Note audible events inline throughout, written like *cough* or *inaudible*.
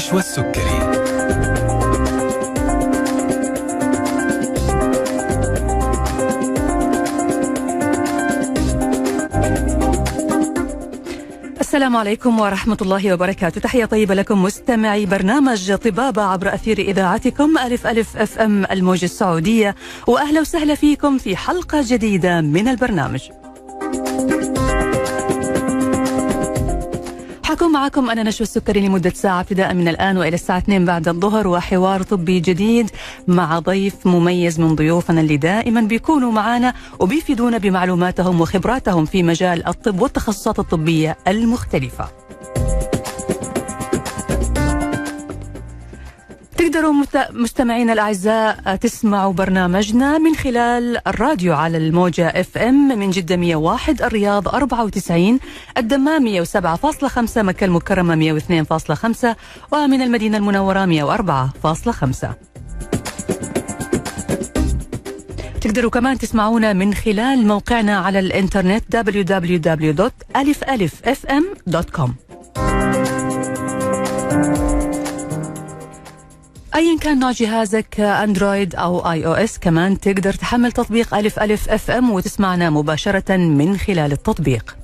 نشوى السكري السلام عليكم ورحمة الله وبركاته. تحية طيبة لكم مستمعي برنامج طبابة عبر أثير إذاعتكم ألف ألف أف أم الموجة السعودية. وأهلا وسهلا فيكم في حلقة جديدة من البرنامج. معكم أنا نشوى السكري لمدة ساعة ابتداء من الآن وإلى الساعة 2 بعد الظهر وحوار طبي جديد مع ضيف مميز من ضيوفنا اللي دائما بيكونوا معنا وبيفيدونا بمعلوماتهم وخبراتهم في مجال الطب والتخصصات الطبية المختلفة. تقدروا مستمعينا الأعزاء تسمعوا برنامجنا من خلال الراديو على الموجة FM من جدة 101 الرياض 94 الدمام 107.5 مكة المكرمة 102.5 ومن المدينة المنورة 104.5 تقدروا كمان تسمعونا من خلال موقعنا على الإنترنت www.alifalifm.com ايا كان نوع جهازك أندرويد أو iOS كمان تقدر تحمل تطبيق ألف ألف FM وتسمعنا مباشرة من خلال التطبيق.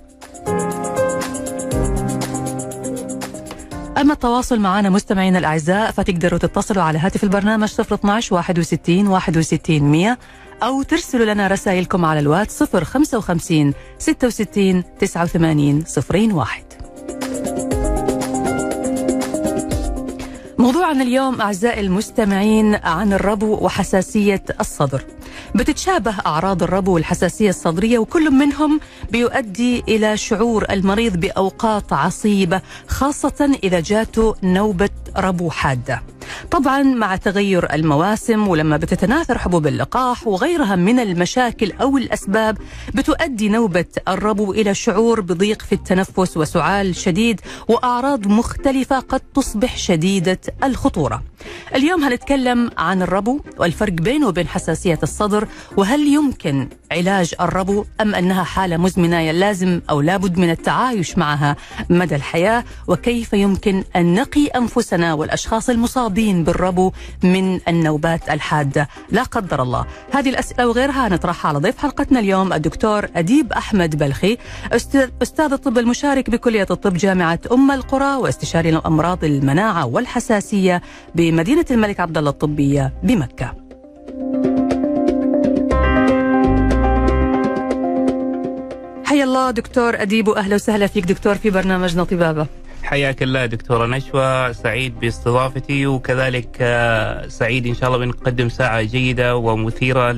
أما التواصل معنا مستمعينا الأعزاء فتقدروا تتصلوا على هاتف البرنامج 012 61 61 100 أو ترسلوا لنا رسائلكم على الواتس 055 66 89 01 موضوعنا اليوم أعزائي المستمعين عن الربو وحساسية الصدر. بتتشابه أعراض الربو والحساسية الصدرية وكل منهم بيؤدي إلى شعور المريض بأوقات عصيبة خاصة إذا جاته نوبة ربو حادة. طبعا مع تغير المواسم ولما بتتناثر حبوب اللقاح وغيرها من المشاكل أو الأسباب بتؤدي نوبة الربو إلى شعور بضيق في التنفس وسعال شديد وأعراض مختلفة قد تصبح شديدة الخطورة. اليوم هنتكلم عن الربو والفرق بينه وبين حساسية الصدر وهل يمكن علاج الربو أم أنها حالة مزمنة لازم أو لابد من التعايش معها مدى الحياة وكيف يمكن أن نقي أنفسنا والأشخاص المصابين؟ بالربو من النوبات الحادة. لا قدر الله. هذه الأسئلة وغيرها نطرحها على ضيف حلقتنا اليوم الدكتور أديب أحمد بلخي أستاذ الطب المشارك بكلية الطب جامعة أم القرى واستشاري الأمراض المناعة والحساسية بمدينة الملك عبد الله الطبية بمكة. حيا الله دكتور أديب وأهلا وسهلا فيك دكتور في برنامجنا طبابة. حياك الله دكتورة نشوى سعيد باستضافتي وكذلك آه، سعيد إن شاء الله بنقدم ساعة جيدة ومثيرة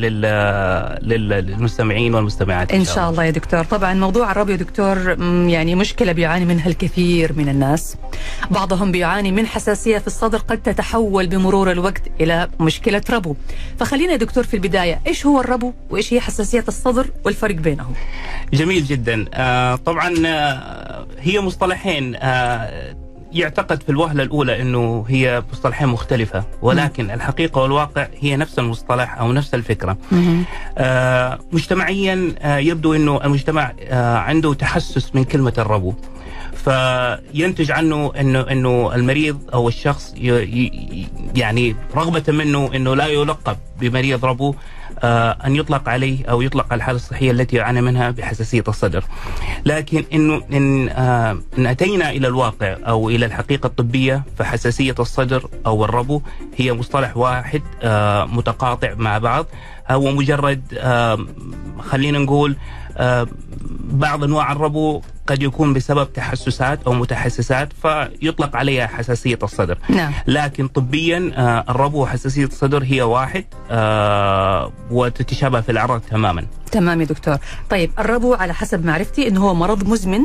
للمستمعين والمستمعات إن شاء الله. يا دكتور. طبعا موضوع الربو دكتور يعني مشكلة بيعاني منها الكثير من الناس. بعضهم بيعاني من حساسية في الصدر قد تتحول بمرور الوقت إلى مشكلة ربو. فخلينا يا دكتور في البداية إيش هو الربو وإيش هي حساسية الصدر والفرق بينهم؟ جميل جدا. آه طبعا آه هي مصطلحين آه يعتقد في الوهلة الأولى إنه هي مصطلحين مختلفة ولكن م. الحقيقة والواقع هي نفس المصطلح أو نفس الفكرة. آه مجتمعيا آه يبدو إنه المجتمع آه عنده تحسس من كلمة الربو. فينتج عنه إنه إنه المريض أو الشخص يعني رغبة منه إنه لا يلقب بمريض ربو آه أن يطلق عليه أو يطلق على الحالة الصحية التي يعاني منها بحساسية الصدر. لكن انه إن آه إن أتينا إلى الواقع أو إلى الحقيقة الطبية فحساسية الصدر أو الربو هي مصطلح واحد آه متقاطع مع بعض هو مجرد خلينا نقول بعض أنواع الربو قد يكون بسبب تحسسات أو متحسسات فيطلق عليها حساسية الصدر. نعم. لكن طبيا آه الربو وحساسية الصدر هي واحد آه وتتشابه في الأعراض تماما. تمام يا دكتور. طيب الربو على حسب معرفتي انه هو مرض مزمن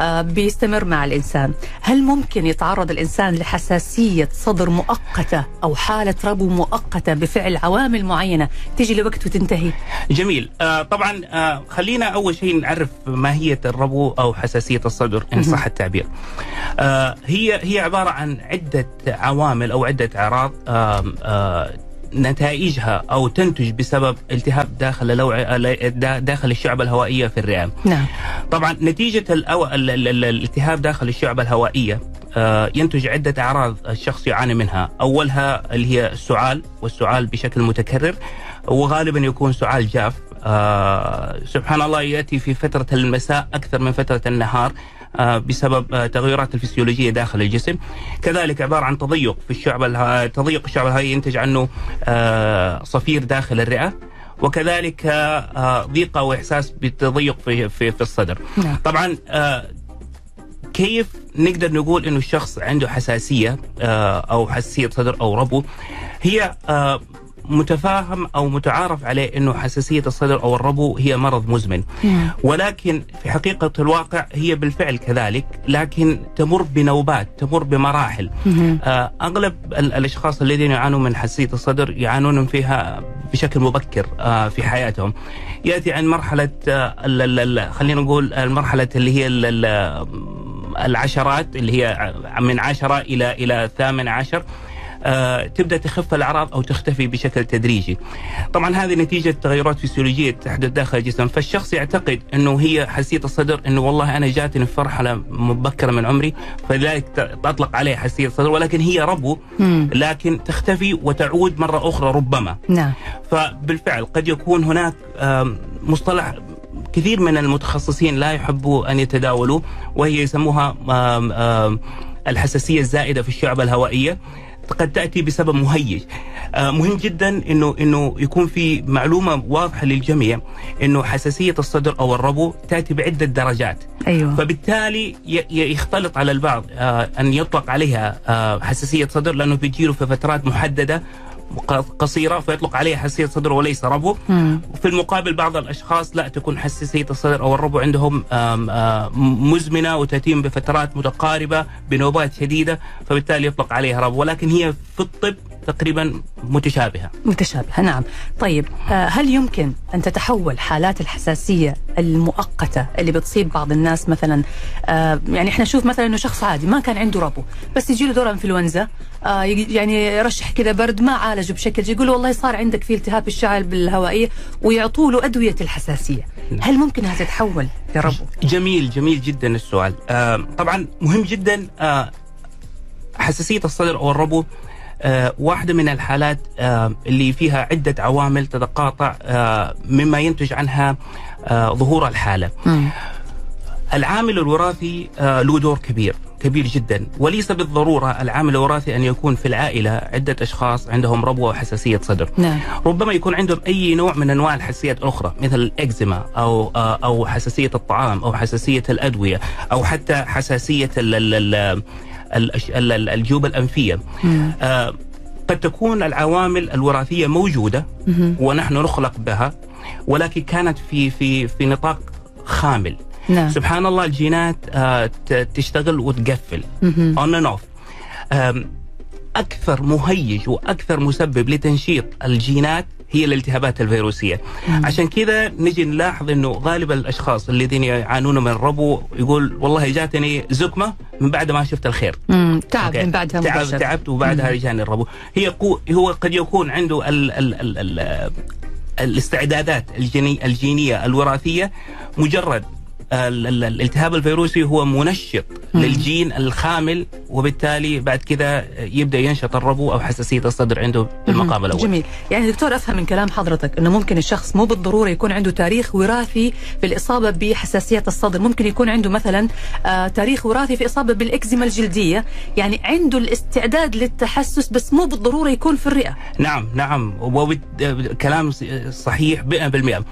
بيستمر مع الإنسان. هل ممكن يتعرض الإنسان لحساسية صدر مؤقتة أو حالة ربو مؤقتة بفعل عوامل معينة تيجي لوقت وتنتهي؟ جميل. آه طبعا آه خلينا أول شيء نعرف ماهية الربو أو حساسية الصدر إن صح التعبير. آه هي هي عبارة عن عدة عوامل أو عدة أعراض آه آه نتائجها أو تنتج بسبب التهاب داخل اللوع داخل الشعبه الهوائية في الرئه. نعم. طبعا نتيجة الأو... الالتهاب داخل الشعبه الهوائية آه، ينتج عدة أعراض الشخص يعاني منها أولها اللي هي السعال والسعال بشكل متكرر وغالبا يكون سعال جاف آه، سبحان الله يأتي في فترة المساء أكثر من فترة النهار بسبب آه، تغيرات الفسيولوجية داخل الجسم كذلك عبارة عن تضيق في الشعب الها- تضيق الشعب الهوائي ينتج عنه آه، صفير داخل الرئة وكذلك آه، ضيق أو احساس بالتضيق في في, في الصدر. نعم. طبعا آه، كيف نقدر نقول إنه الشخص عنده حساسية آه، أو حساسية صدر أو ربو هي آه، متفاهم أو متعارف عليه إنه حساسية الصدر أو الربو هي مرض مزمن. ولكن في حقيقة الواقع هي بالفعل كذلك لكن تمر بنوبات تمر بمراحل. آه، أغلب ال- الأشخاص الذين يعانون من حساسية الصدر يعانون فيها بشكل مبكر آه، في حياتهم. يأتي عن مرحلة آه، خلينا نقول المرحلة اللي هي ال- ال- العشرات اللي هي من عشرة إلى إلى ثامن عشر. تبدأ تخف الأعراض أو تختفي بشكل تدريجي. طبعا هذه نتيجة تغيرات فسيولوجية تحدث داخل الجسم، فالشخص يعتقد إنه هي حساسيه الصدر إنه والله أنا جاتني في مرحله مبكرة من عمري فلذلك ت- تطلق عليه حساسيه الصدر ولكن هي ربو. لكن تختفي وتعود مرة أخرى ربما. نعم فبالفعل قد يكون هناك مصطلح كثير من المتخصصين لا يحبوا أن يتداولوا وهي يسموها الحساسية الزائدة في الشعبه الهوائية قد تأتي بسبب مهيج. آه، مهم جدا انه إنه يكون في معلومة واضحة للجميع إنه حساسية الصدر أو الربو تأتي بعدة درجات. أيوه. فبالتالي يختلط على البعض آه، أن يطلق عليها آه، حساسية صدر لأنه بيجيله في فترات محددة قصيرة فيطلق عليها حساسيه صدر وليس ربو. وفي المقابل بعض الأشخاص لا تكون حساسيه الصدر أو الربو عندهم مزمنة وتتم بفترات متقاربة بنوبات شديدة فبالتالي يطلق عليها ربو ولكن هي في الطب تقريبا متشابهة. متشابهة نعم. طيب آه، هل يمكن أن تتحول حالات الحساسية المؤقتة اللي بتصيب بعض الناس مثلا؟ آه، يعني إحنا نشوف مثلا إنه شخص عادي ما كان عنده ربو بس يجي له دور إنفلونزا آه، يعني يرشح كذا برد ما عالجه بشكل يقول له والله صار عندك في التهاب الشعب الهوائية ويعطوا له أدوية الحساسية. هل ممكن أنها تتحول لربو؟ جميل جميل جدا السؤال. طبعا مهم جدا حساسية الصدر أو الربو واحدة من الحالات آه اللي فيها عدة عوامل تتقاطع آه مما ينتج عنها آه ظهور الحالة. العامل الوراثي آه له دور كبير كبير جدا. وليس بالضرورة العامل الوراثي أن يكون في العائلة عدة أشخاص عندهم ربو وحساسية صدر. نعم. ربما يكون عندهم أي نوع من أنواع الحساسيات الاخرى مثل الإكزيما أو آه، أو حساسية الطعام أو حساسية الأدوية أو حتى حساسية ال- ال- ال- الأش- ال- ال- الجيوب الأنفية مم. آه، قد تكون العوامل الوراثية موجودة مهم. ونحن نخلق بها ولكن كانت في في في نطاق خامل نعم سبحان الله الجينات آه، تشتغل وتقفل. on and off أكثر مهيج وأكثر مسبب لتنشيط الجينات هي الالتهابات الفيروسية مم. عشان كذا نجي نلاحظ إنه غالب الأشخاص الذين يعانون من ربو يقول والله جاتني زكمة من بعد ما شفت الخير مم. تعب. من بعدها تعب تعبت وبعدها. جاني الربو هي قو هو قد يكون عنده ال ال ال ال الاستعدادات الجيني الجينية الوراثية مجرد الالتهاب الفيروسي هو منشط. للجين الخامل وبالتالي بعد كده يبدأ ينشط الربو أو حساسية الصدر عنده في المقام الأول. جميل. يعني دكتور أفهم من كلام حضرتك إنه ممكن الشخص مو بالضرورة يكون عنده تاريخ وراثي في الإصابة بحساسية الصدر. ممكن يكون عنده مثلا آه تاريخ وراثي في إصابة بالإكزيما الجلدية. يعني عنده الاستعداد للتحسس بس مو بالضرورة يكون في الرئة. نعم نعم. وكلام صحيح 100%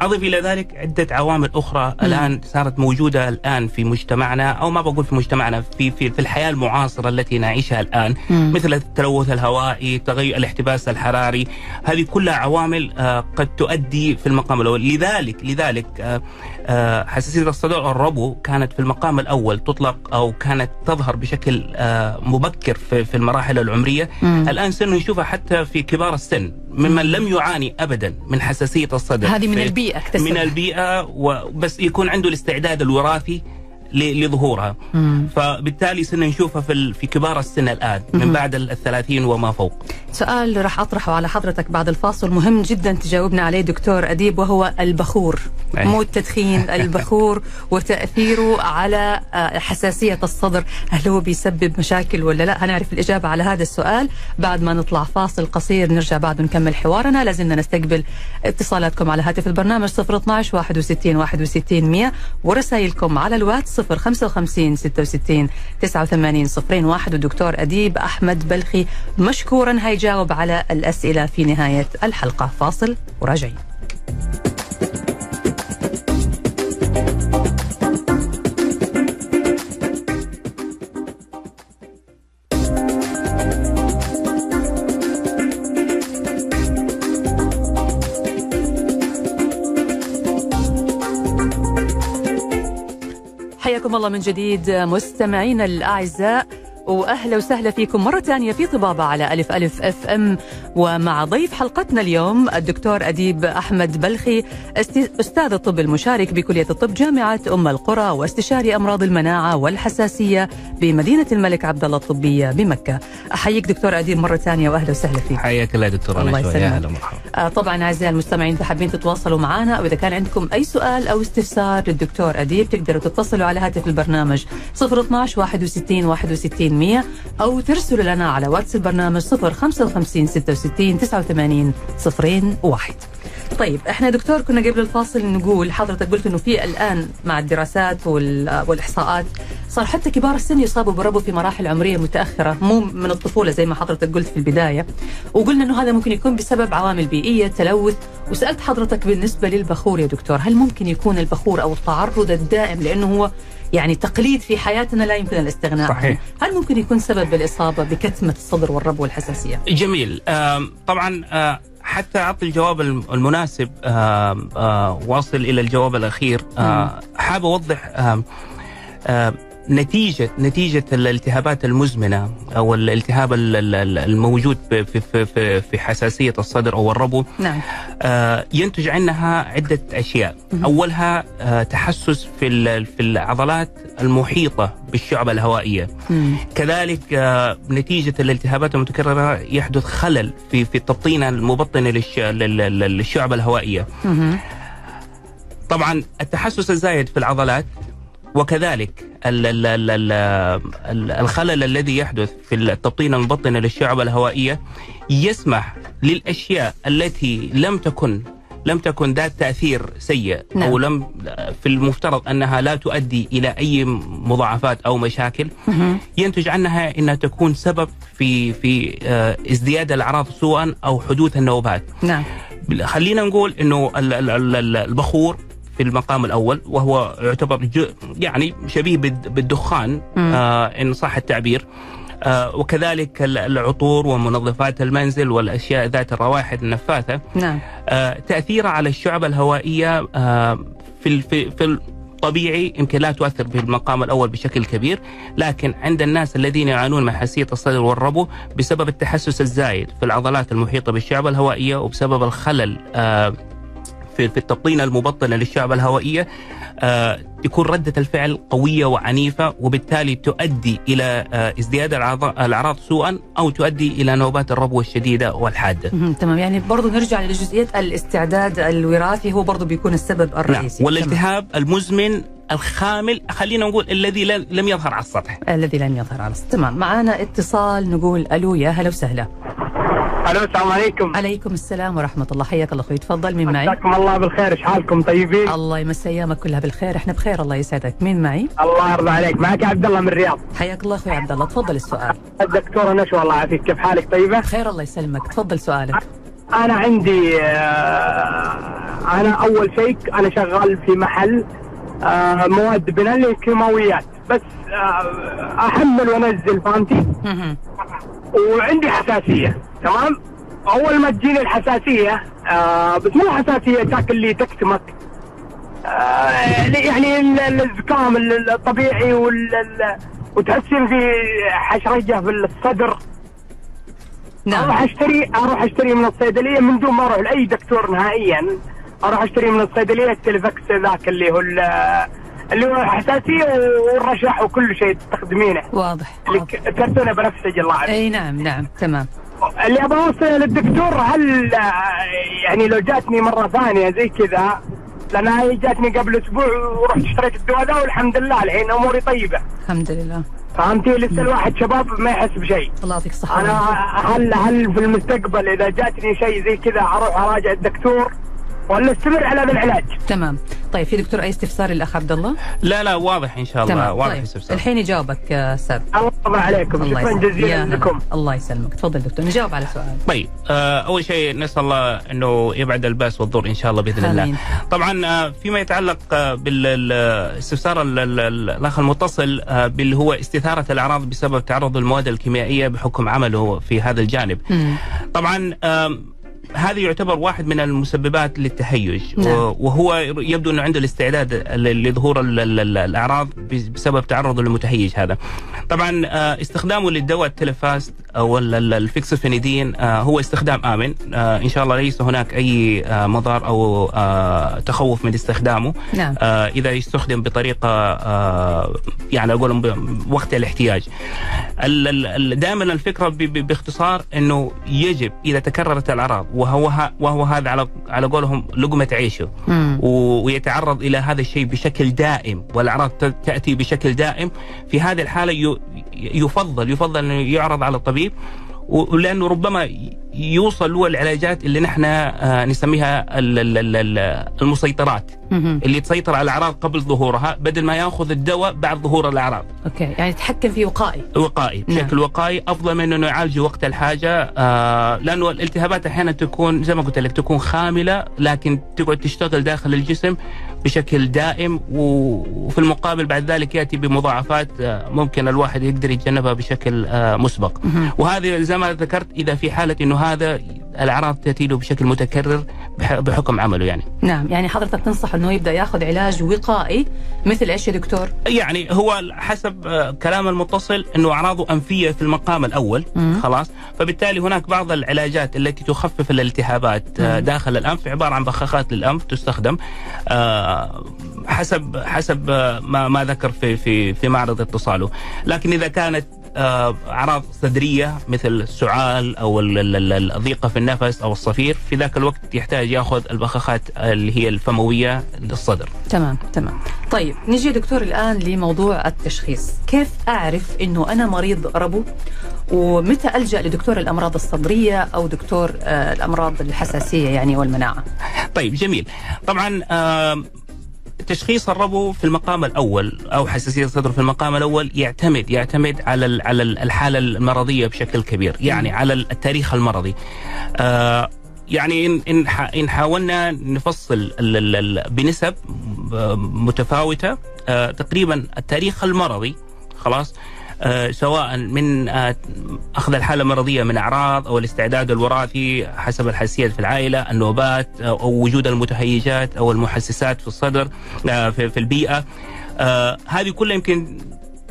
أضف إلى ذلك عدة عوامل أخرى. الآن صارت موجودة الآن في مجتمعنا أو ما بقول في مجتمعنا في في, في الحياة المعاصرة التي نعيشها الآن مم. مثل التلوث الهوائي تغير الاحتباس الحراري هذه كلها عوامل آه، قد تؤدي في المقام الأول لذلك لذلك آه، حساسية الصدر أو الربو كانت في المقام الأول تطلق أو كانت تظهر بشكل آه، مبكر في المراحل العمرية. مم. الآن صرنا نشوفها حتى في كبار السن ممن لم يعاني ابدا من حساسية الصدر. هذه من البيئة أكتسب. من البيئة وبس يكون عنده الاستعداد الوراثي لظهورها. مم. فبالتالي صرنا نشوفها في في كبار السن الآن. من بعد ال- الثلاثين وما فوق. سؤال راح أطرحه على حضرتك بعد الفاصل. مهم جدا تجاوبنا عليه دكتور أديب وهو البخور. أي. مو التدخين *laughs* البخور وتأثيره على آه، حساسية الصدر. هل هو بيسبب مشاكل ولا لا؟ هنعرف الإجابة على هذا السؤال. بعد ما نطلع فاصل قصير نرجع بعد ونكمل حوارنا. لازلنا نستقبل اتصالاتكم على هاتف البرنامج 012 61 61 100 ورسائلكم على الواتس 055 66 89 01 والدكتور أديب أحمد بلخي مشكورا هيجاوب على الأسئلة في نهاية الحلقة. فاصل وراجعين. حياكم الله من جديد مستمعينا الأعزاء وأهلا وسهلا فيكم مرة ثانية في طبابة على ألف ألف أف أم. ومع ضيف حلقتنا اليوم الدكتور أديب أحمد بلخي أستاذ الطب المشارك بكلية الطب جامعة أم القرى واستشاري أمراض المناعة والحساسية بمدينة الملك عبد الله الطبيه بمكة. أحييك دكتور أديب مرة ثانية واهلا وسهلا فيك. حياك الله دكتور الله يسلمك. آه، طبعا أعزائي المستمعين إذا حابين تتواصلوا معنا واذا كان عندكم أي سؤال أو استفسار للدكتور أديب تقدروا تتصلوا على هاتف البرنامج 012 61 61 100 أو ترسلوا لنا على واتس البرنامج 055 66 89 01 طيب إحنا دكتور كنا قبل الفاصل نقول حضرتك قلت إنه في الآن مع الدراسات وال- والإحصاءات صار حتى كبار السن يصابوا بربو في مراحل عمرية متأخرة مو من الطفولة زي ما حضرتك قلت في البداية. وقلنا إنه هذا ممكن يكون بسبب عوامل بيئية تلوث. وسألت حضرتك بالنسبة للبخور يا دكتور هل ممكن يكون البخور أو التعرض الدائم لأنه هو يعني تقليد في حياتنا لا يمكن الاستغناء صحيح. هل ممكن يكون سبب بالاصابه بكتمة الصدر والربو والحساسيه جميل. طبعا حتى أعطي الجواب الم- المناسب آم، آه، واصل إلى الجواب الأخير. آه، حاب أوضح نتيجة نتيجة الالتهابات المزمنة أو الالتهاب ال- ال- ال- الموجود في في في- في حساسية الصدر أو الربو نعم آه، ينتج عنها عدة أشياء مهم. أولها آه، تحسس في في العضلات المحيطة بالشعبة الهوائية مم. كذلك آه، نتيجة الالتهابات المتكررة يحدث خلل في في التبطينة المبطنة للش- لل- لل- للشعبة الهوائية مهم. طبعا التحسس الزايد في العضلات وكذلك ال- ال- ال- ال- ال- الخلل الذي يحدث في التبطينة المبطنة للشعبة الهوائية يسمح للأشياء التي لم تكن لم تكن ذات تأثير سيء نعم. أو لم في المفترض أنها لا تؤدي إلى أي مضاعفات أو مشاكل مهم. ينتج عنها إنها تكون سبب في في آه، ازدياد الأعراض سوءا أو حدوث النوبات. نعم خلينا نقول ال- البخور في المقام الأول وهو يعتبر يعني شبيه بالد- بالدخان. آه إن صح التعبير. آه وكذلك ال- العطور ومنظفات المنزل والأشياء ذات الروائح النفاثة نعم آه، تاثيرها على الشعب الهوائية آه، في في في الطبيعي يمكن لا تؤثر بالمقام الأول بشكل كبير، لكن عند الناس الذين يعانون من حساسيه الصدر والربو بسبب التحسس الزايد في العضلات المحيطة بالشعب الهوائية وبسبب الخلل آه، في في التبطينه المبطنة للشعب الهوائية آه، تكون ردة الفعل قوية وعنيفة وبالتالي تؤدي إلى آه، ازدياد الأعراض سوءا أو تؤدي إلى نوبات الربو الشديدة والحادة. تمام يعني برضو نرجع لجزئية الاستعداد الوراثي هو برضو بيكون السبب نعم الرئيسي والالتهاب المزمن الخامل خلينا نقول الذي لم يظهر على السطح. الذي لم يظهر على السطح. تمام معنا اتصال نقول ألو يا هلا وسهلا ألو السلام عليكم. عليكم السلام ورحمة الله. حياك الله أخوي تفضل مين معي؟ مساكم الله بالخير. إيش حالكم؟ طيبين؟ الله يمسي أيامك كلها بالخير. إحنا بخير الله يسعدك. مين معي؟ الله يرضى عليك. معك عبد الله من الرياض. حياك الله أخوي عبد الله. تفضل السؤال. الدكتوره نشوى الله يعافيك. كيف حالك؟ طيبة؟ بخير الله يسلمك. تفضل سؤالك. أنا عندي آه، أنا أول شيء أنا شغال في محل آه، مواد بناء للكيماويات بس آه، أحمل وأنزل فهمتي؟ مهم. وعندي حساسية. تمام؟ أول ما تجيني الحساسية آه بس مو حساسية تاكل لي تكتمك. آه يعني ال- الزكام ال- الطبيعي وال في حشرجه في الصدر. أروح نعم اشتري أروح أشتري من الصيدلية من دون ما أروح لأي دكتور نهائيا. أروح أشتري من الصيدلية التلفكس ذاك اللي هو ال- اللي هو حساسية والرشح وكل شيء تستخدمينه. واضح اللي واضح. بنفسجي الله عليك. أي نعم نعم تمام. اللي أبغى أوصل للدكتور هل يعني لو جاتني مرة ثانية زي كذا لأن هي جاتني قبل أسبوع ورحت اشتريت الدواء ذا والحمد لله الحين أموري طيبة. الحمد لله. فهمتي لسه الواحد شباب ما يحس بشيء. الله يعطيك الصحة. أنا هل هل في المستقبل إذا جاتني شيء زي كذا أروح أراجع الدكتور؟ ولا استمر على هذا العلاج؟ تمام طيب في دكتور أي استفسار الاخ عبد الله؟ لا لا واضح إن شاء الله تمام واضح طيب الاستفسار. الحين يجاوبك أستاذ الله عليكم الله شكرا. جزيلا. لكم الله يسلمك تفضل دكتور نجاوب على سؤال طيب آه، أول شيء نسأل الله إنه يبعد الباس والضر إن شاء الله بإذن آمين. الله. طبعا آه، فيما يتعلق آه، بالاستفسار ال- ال- ال- الأخ المتصل آه، باللي هو استثارة الأعراض بسبب تعرض المواد الكيميائية بحكم عمله في هذا الجانب. مم. طبعا هذا يعتبر واحد من المسببات للتهيج نعم. وهو يبدو إنه عنده الاستعداد لظهور ال- ال- ال- الأعراض بس- بسبب تعرضه للمتهيج هذا. طبعا آه، استخدامه للدواء التلفاست أو ال- ال- الفيكسوفينيدين آه، هو استخدام آمن آه، إن شاء الله ليس هناك أي مضار أو تخوف من استخدامه نعم إذا يستخدم بطريقة يعني أقول وقت الاحتياج. دائما الفكرة باختصار إنه يجب إذا تكررت الأعراض وهو وهو هذا على على قولهم لقمة عيشه مم. ويتعرض إلى هذا الشيء بشكل دائم والأعراض تأتي بشكل دائم في هذه الحالة يفضل يفضل انه يعرض على الطبيب ولأنه ربما يوصل له العلاجات اللي نحن آه، نسميها ال- ال- ال- ال- المسيطرات. اللي تسيطر على الأعراض قبل ظهورها بدل ما ياخذ الدواء بعد ظهور الأعراض أوكي يعني تحكم في وقائي وقائي نعم. بشكل وقائي أفضل من إنه يعالجه وقت الحاجة آه لأنه الالتهابات أحيانا تكون زي ما قلت لك تكون خاملة لكن تقعد تشتغل داخل الجسم بشكل دائم وفي المقابل بعد ذلك يأتي بمضاعفات آه ممكن الواحد يقدر يتجنبها بشكل مسبق. وهذه زي ما ذكرت إذا في حالة إنه هذا الأعراض تاتي له بشكل متكرر بح- بحكم عمله يعني نعم يعني حضرتك تنصح إنه يبدأ ياخذ علاج وقائي مثل إيش يا دكتور؟ يعني هو حسب آه، كلام المتصل إنه أعراضه أنفية في المقام الأول مم. خلاص فبالتالي هناك بعض العلاجات التي تخفف الالتهابات آه، مم. داخل الأنف عبارة عن بخاخات للأنف تستخدم آه، حسب حسب ما ما ذكر في في في معرض اتصاله لكن إذا كانت أعراض صدرية مثل السعال أو ال- ال- ال- الضيقة في النفس أو الصفير. في ذاك الوقت يحتاج يأخذ البخاخات اللي هي الفموية للصدر. تمام تمام. طيب نجي دكتور الآن لموضوع التشخيص. كيف أعرف إنه أنا مريض ربو؟ ومتى ألجأ لدكتور الأمراض الصدرية أو دكتور آه، الأمراض الحساسية يعني والمناعة؟ طيب جميل. طبعا آم، تشخيص الربو في المقام الأول أو حساسية الصدر في المقام الأول يعتمد يعتمد على على ال- الحالة المرضية بشكل كبير يعني على التاريخ المرضي. آه، يعني ان إن حاولنا نفصل بنسب آه، متفاوتة آه، تقريبا التاريخ المرضي خلاص سواء من آه، أخذ الحالة المرضيه من أعراض أو الاستعداد الوراثي حسب الحساسيات في العائلة، النوبات آه، أو وجود المتهيجات أو المحسسات في الصدر آه، في البيئة آه، هذه كلها يمكن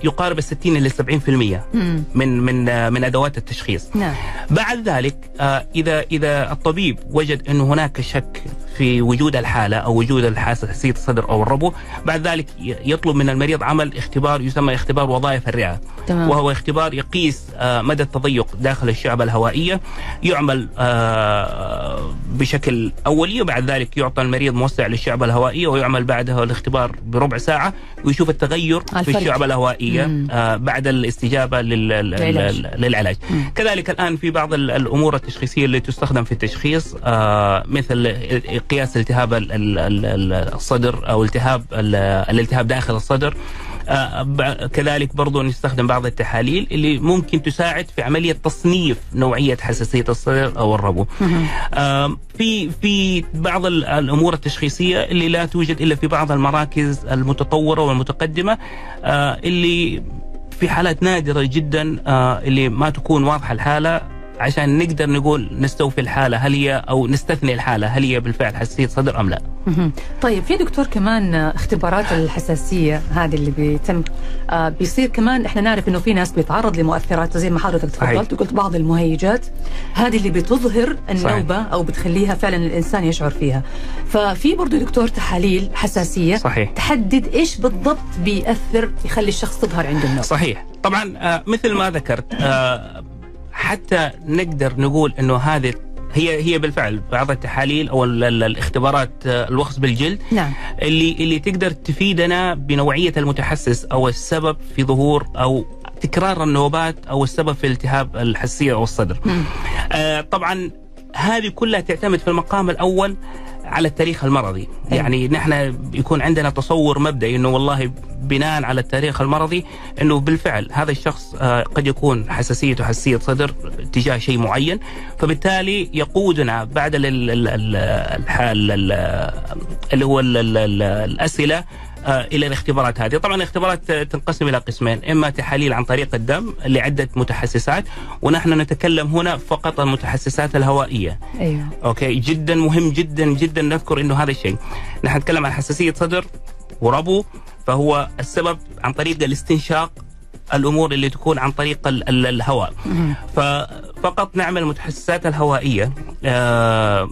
يقارب ال 60 إلى 70% مم. من من آه، من أدوات التشخيص. نعم بعد ذلك آه، إذا إذا الطبيب وجد انه هناك شك في وجود الحالة أو وجود حساسيه الصدر أو الربو، بعد ذلك يطلب من المريض عمل اختبار يسمى اختبار وظائف الرئة، تمام وهو اختبار يقيس آه، مدى التضيق داخل الشعبة الهوائية يعمل آه، بشكل أولي وبعد ذلك يعطى المريض موسع للشعبة الهوائية ويعمل بعدها الاختبار بربع ساعة ويشوف التغير في الفرق. الشعبة الهوائية مم. آه، بعد الاستجابة لل- لل- للعلاج. للعلاج مم. كذلك الآن في بعض ال- الأمور التشخيصية اللي تستخدم في التشخيص مثل قياس التهاب ال- ال- ال- الصدر أو التهاب ال- الالتهاب داخل الصدر آه، كذلك برضو نستخدم بعض التحاليل اللي ممكن تساعد في عملية تصنيف نوعية حساسية الصدر أو الربو. آم، في في بعض ال- الأمور التشخيصية اللي لا توجد إلا في بعض المراكز المتطورة والمتقدمة آه، اللي في حالات نادرة جدا آه، اللي ما تكون واضحة الحالة عشان نقدر نقول نستوفي الحالة هل هي أو نستثني الحالة هل هي بالفعل حساسية صدر أم لا. طيب في دكتور كمان اختبارات الحساسية هذه اللي بيتم آه بيصير كمان إحنا نعرف إنه في ناس بيتعرض لمؤثرات زي ما حضرتك صحيح. تفضلت وقلت بعض المهيجات هذه اللي بتظهر النوبة أو بتخليها فعلا الإنسان يشعر فيها ففي برضه دكتور تحاليل حساسية صحيح. تحدد إيش بالضبط بيأثر يخلي الشخص تظهر عنده النوبة صحيح طبعا آه، مثل ما ذكرت آه، حتى نقدر نقول إنه هذه هي هي بالفعل بعض التحاليل أو ال- ال- الاختبارات آه، الوخز بالجلد. نعم. اللي اللي تقدر تفيدنا بنوعية المتحسس أو السبب في ظهور أو تكرار النوبات أو السبب في التهاب الحساسيه أو الصدر. آه طبعا هذه كلها تعتمد في المقام الأول على التاريخ المرضي. يعني نحن يكون عندنا تصور مبدئي إنه والله بناء على التاريخ المرضي إنه بالفعل هذا الشخص آه، قد يكون حساسيته حساسية صدر تجاه شيء معين فبالتالي يقودنا بعد اللي هو ال- ال- ال- الأسئلة إلى الاختبارات هذه، طبعا الاختبارات آه، تنقسم إلى قسمين، إما تحاليل عن طريق الدم لعدة متحسسات، ونحن نتكلم هنا فقط عن المتحسسات الهوائية، أيوه. أوكي جدا مهم جدا جدا نذكر إنه هذا الشيء. نحن نتكلم عن حساسية صدر وربو فهو السبب عن طريق الاستنشاق الأمور اللي تكون عن طريق ال- ال- الهواء. ففقط نعمل المتحسسات الهوائية آه،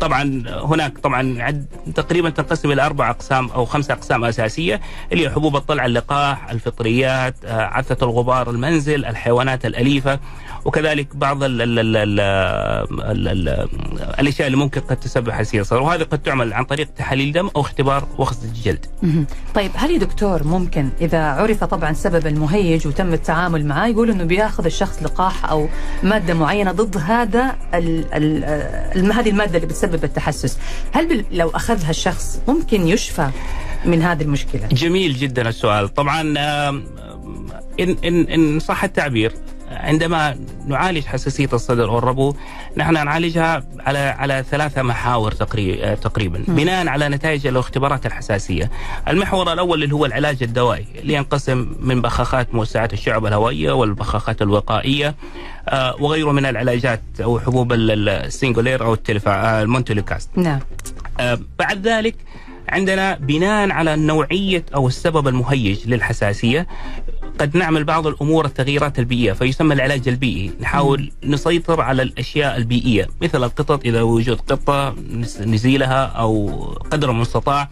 طبعا هناك طبعا عد تقريبا تنقسم إلى أربع أقسام أو خمسه أقسام أساسية اللي هي حبوب الطلع اللقاح، الفطريات، آه، عثة الغبار المنزل، الحيوانات الأليفة وكذلك بعض ال ال ال ال ال ال الأشياء اللي ممكن قد تسبب حساسيه صدر وهذه قد تعمل عن طريق تحاليل دم أو اختبار وخز الجلد. طيب هل يا دكتور ممكن إذا عرف طبعا سبب المهيج وتم التعامل معاه يقول إنه بياخذ الشخص لقاح أو مادة معينة ضد هذا ال ال ال هذه المادة اللي بتسبب التحسس، هل لو أخذها الشخص ممكن يشفى من هذه المشكلة؟ جميل جدا السؤال طبعا إن, إن, إن صح التعبير عندما نعالج حساسية الصدر أو الربو نحن نعالجها على على ثلاثة محاور تقري- تقريبا. بناء على نتائج الاختبارات الحساسية. المحور الأول اللي هو العلاج الدوائي اللي ينقسم من بخاخات موسعة الشعب الهوائية والبخاخات الوقائية آه، وغيره من العلاجات أو حبوب ال- ال- ال Singulair أو التلفا آه، ال montelukast نعم. آه، بعد ذلك عندنا بناء على نوعية أو السبب المهيج للحساسية قد نعمل بعض الأمور التغييرات البيئية فيسمى العلاج البيئي. نحاول نسيطر على الأشياء البيئية مثل القطط إذا وجود نس- نزيلها أو قدر المستطاع.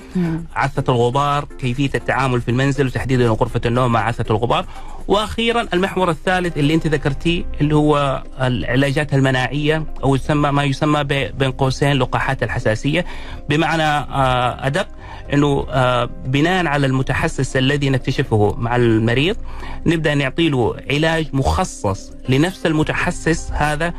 عثة الغبار كيفية التعامل في المنزل وتحديدا غرفة النوم مع عثة الغبار. وأخيرا المحور الثالث اللي أنت ذكرتيه اللي هو العلاجات المناعية أو يسمى ما يسمى بين قوسين لقاحات الحساسية. بمعنى آه، أدق. إنه آه، بناء على المتحسس الذي نكتشفه مع المريض نبدأ نعطي له علاج مخصص لنفس المتحسس هذا.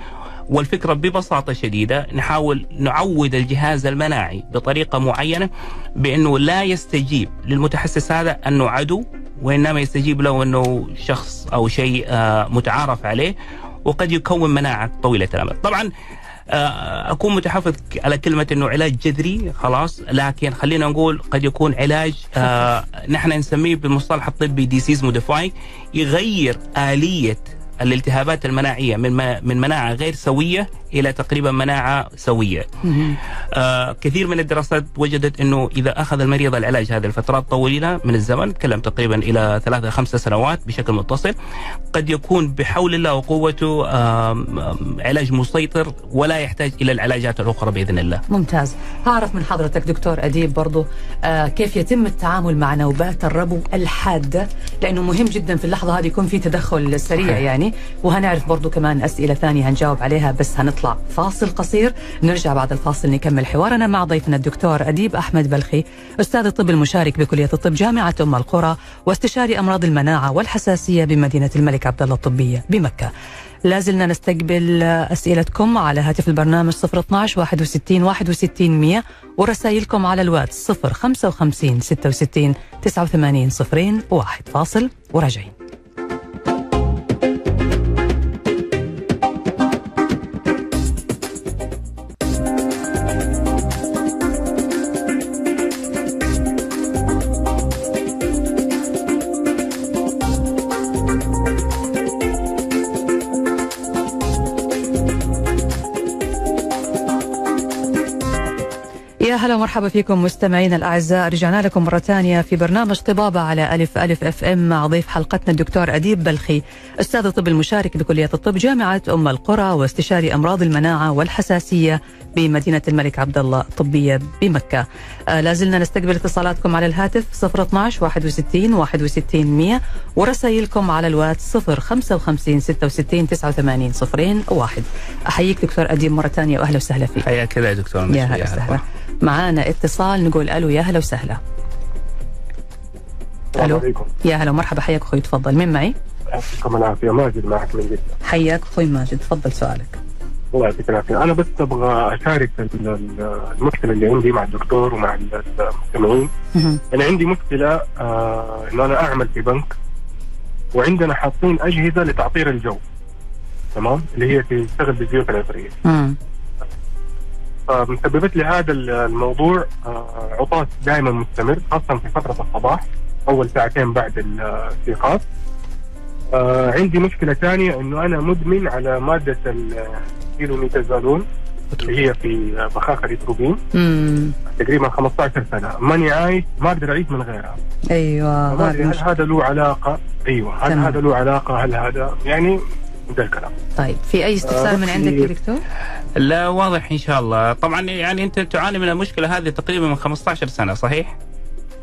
والفكرة ببساطة شديدة نحاول نعود الجهاز المناعي بطريقة معينة بأنه لا يستجيب للمتحسس هذا أنه عدو وإنما يستجيب له أنه شخص أو شيء آه، متعارف عليه وقد يكون مناعة طويلة الأمد طبعا آه، أكون متحفظ على كلمة أنه علاج جذري خلاص. لكن خلينا نقول قد يكون علاج آه، *laughs* نحن نسميه بالمصطلح الطبي disease modify يغير آلية الالتهابات المناعية من من مناعة غير سوية إلى تقريبا مناعة سوية. آه كثير من الدراسات وجدت إنه إذا أخذ المريض العلاج هذه الفترات طويلة من الزمن، نتكلم تقريبا إلى ثلاثة خمسة سنوات بشكل متصل، قد يكون بحول الله وقوته آم، علاج مسيطر ولا يحتاج إلى العلاجات الأخرى بإذن الله. ممتاز هعرف من حضرتك دكتور أديب برضو آه كيف يتم التعامل مع نوبات الربو الحادة لأنه مهم جدا في اللحظة هذه يكون في تدخل سريع. يعني وهنعرف برضو كمان أسئلة ثانية هنجاوب عليها بس هنطلع فاصل قصير. نرجع بعد الفاصل نكمل حوارنا مع ضيفنا الدكتور أديب أحمد بلخي أستاذ الطب المشارك بكلية الطب جامعة أم القرى واستشاري أمراض المناعة والحساسية بمدينة الملك عبد الله الطبية بمكة. لازلنا نستقبل أسئلتكم على هاتف البرنامج 012 61 61 100 ورسائلكم على الواتس 055 66 89 صفرين واحد. فاصل وراجعين. ومرحبا فيكم مستمعينا الأعزاء رجعنا لكم مرة ثانية في برنامج طبابة على ألف ألف أف إم مع ضيف حلقتنا الدكتور أديب بلخي أستاذ الطب المشارك بكلية الطب جامعة أم القرى واستشاري أمراض المناعة والحساسية بمدينة الملك عبد الله الطبية بمكة. آه لازلنا نستقبل اتصالاتكم على الهاتف 012 61 61 100 ورسائلكم على الواتس 055 66 89 صفرين واحد. أحييك دكتور أديب مرة ثانية وأهلا وسهلا فيك. حياك الله يا دكتور يا هلا وسهلا. معانا اتصال نقول ألو يا هلا وسهلا. ألو. عليكم. يا هلا ومرحبا حياك أخوي تفضل. مين معي؟ يعطيكم العافية ماجد معك من جده حياك أخوي ماجد تفضل سؤالك. الله يعطيك العافية. أنا بس أبغى أشارك ال- ال- المشكلة اللي عندي مع الدكتور ومع ال- المستمعين. أنا عندي مشكلة آه إنه أنا أعمل في بنك وعندنا حاطين أجهزة لتعطير الجو. تمام؟ اللي هي تشتغل بالزيوت العطريه مم. فمسببت لي هذا ال- الموضوع آه عطاس دائما مستمر خاصة في فترة الصباح أول ساعتين بعد الاستيقاظ آه عندي مشكلة ثانية إنه أنا مدمن على مادة الكيلوميتازولون اللي هي في بخاخة الاتروبين مم. تقريبا 15 سنة ماني عايش ما أقدر أعيش من غيرها أيوه هل. هذا له علاقة أيوه هل تمام. هذا له علاقة هل هذا يعني ده الكلام طيب في أي استفسار آه، من عندك يا دكتور؟ لا واضح إن شاء الله. طبعا يعني أنت تعاني من المشكلة هذه تقريبا من 15 سنة صحيح؟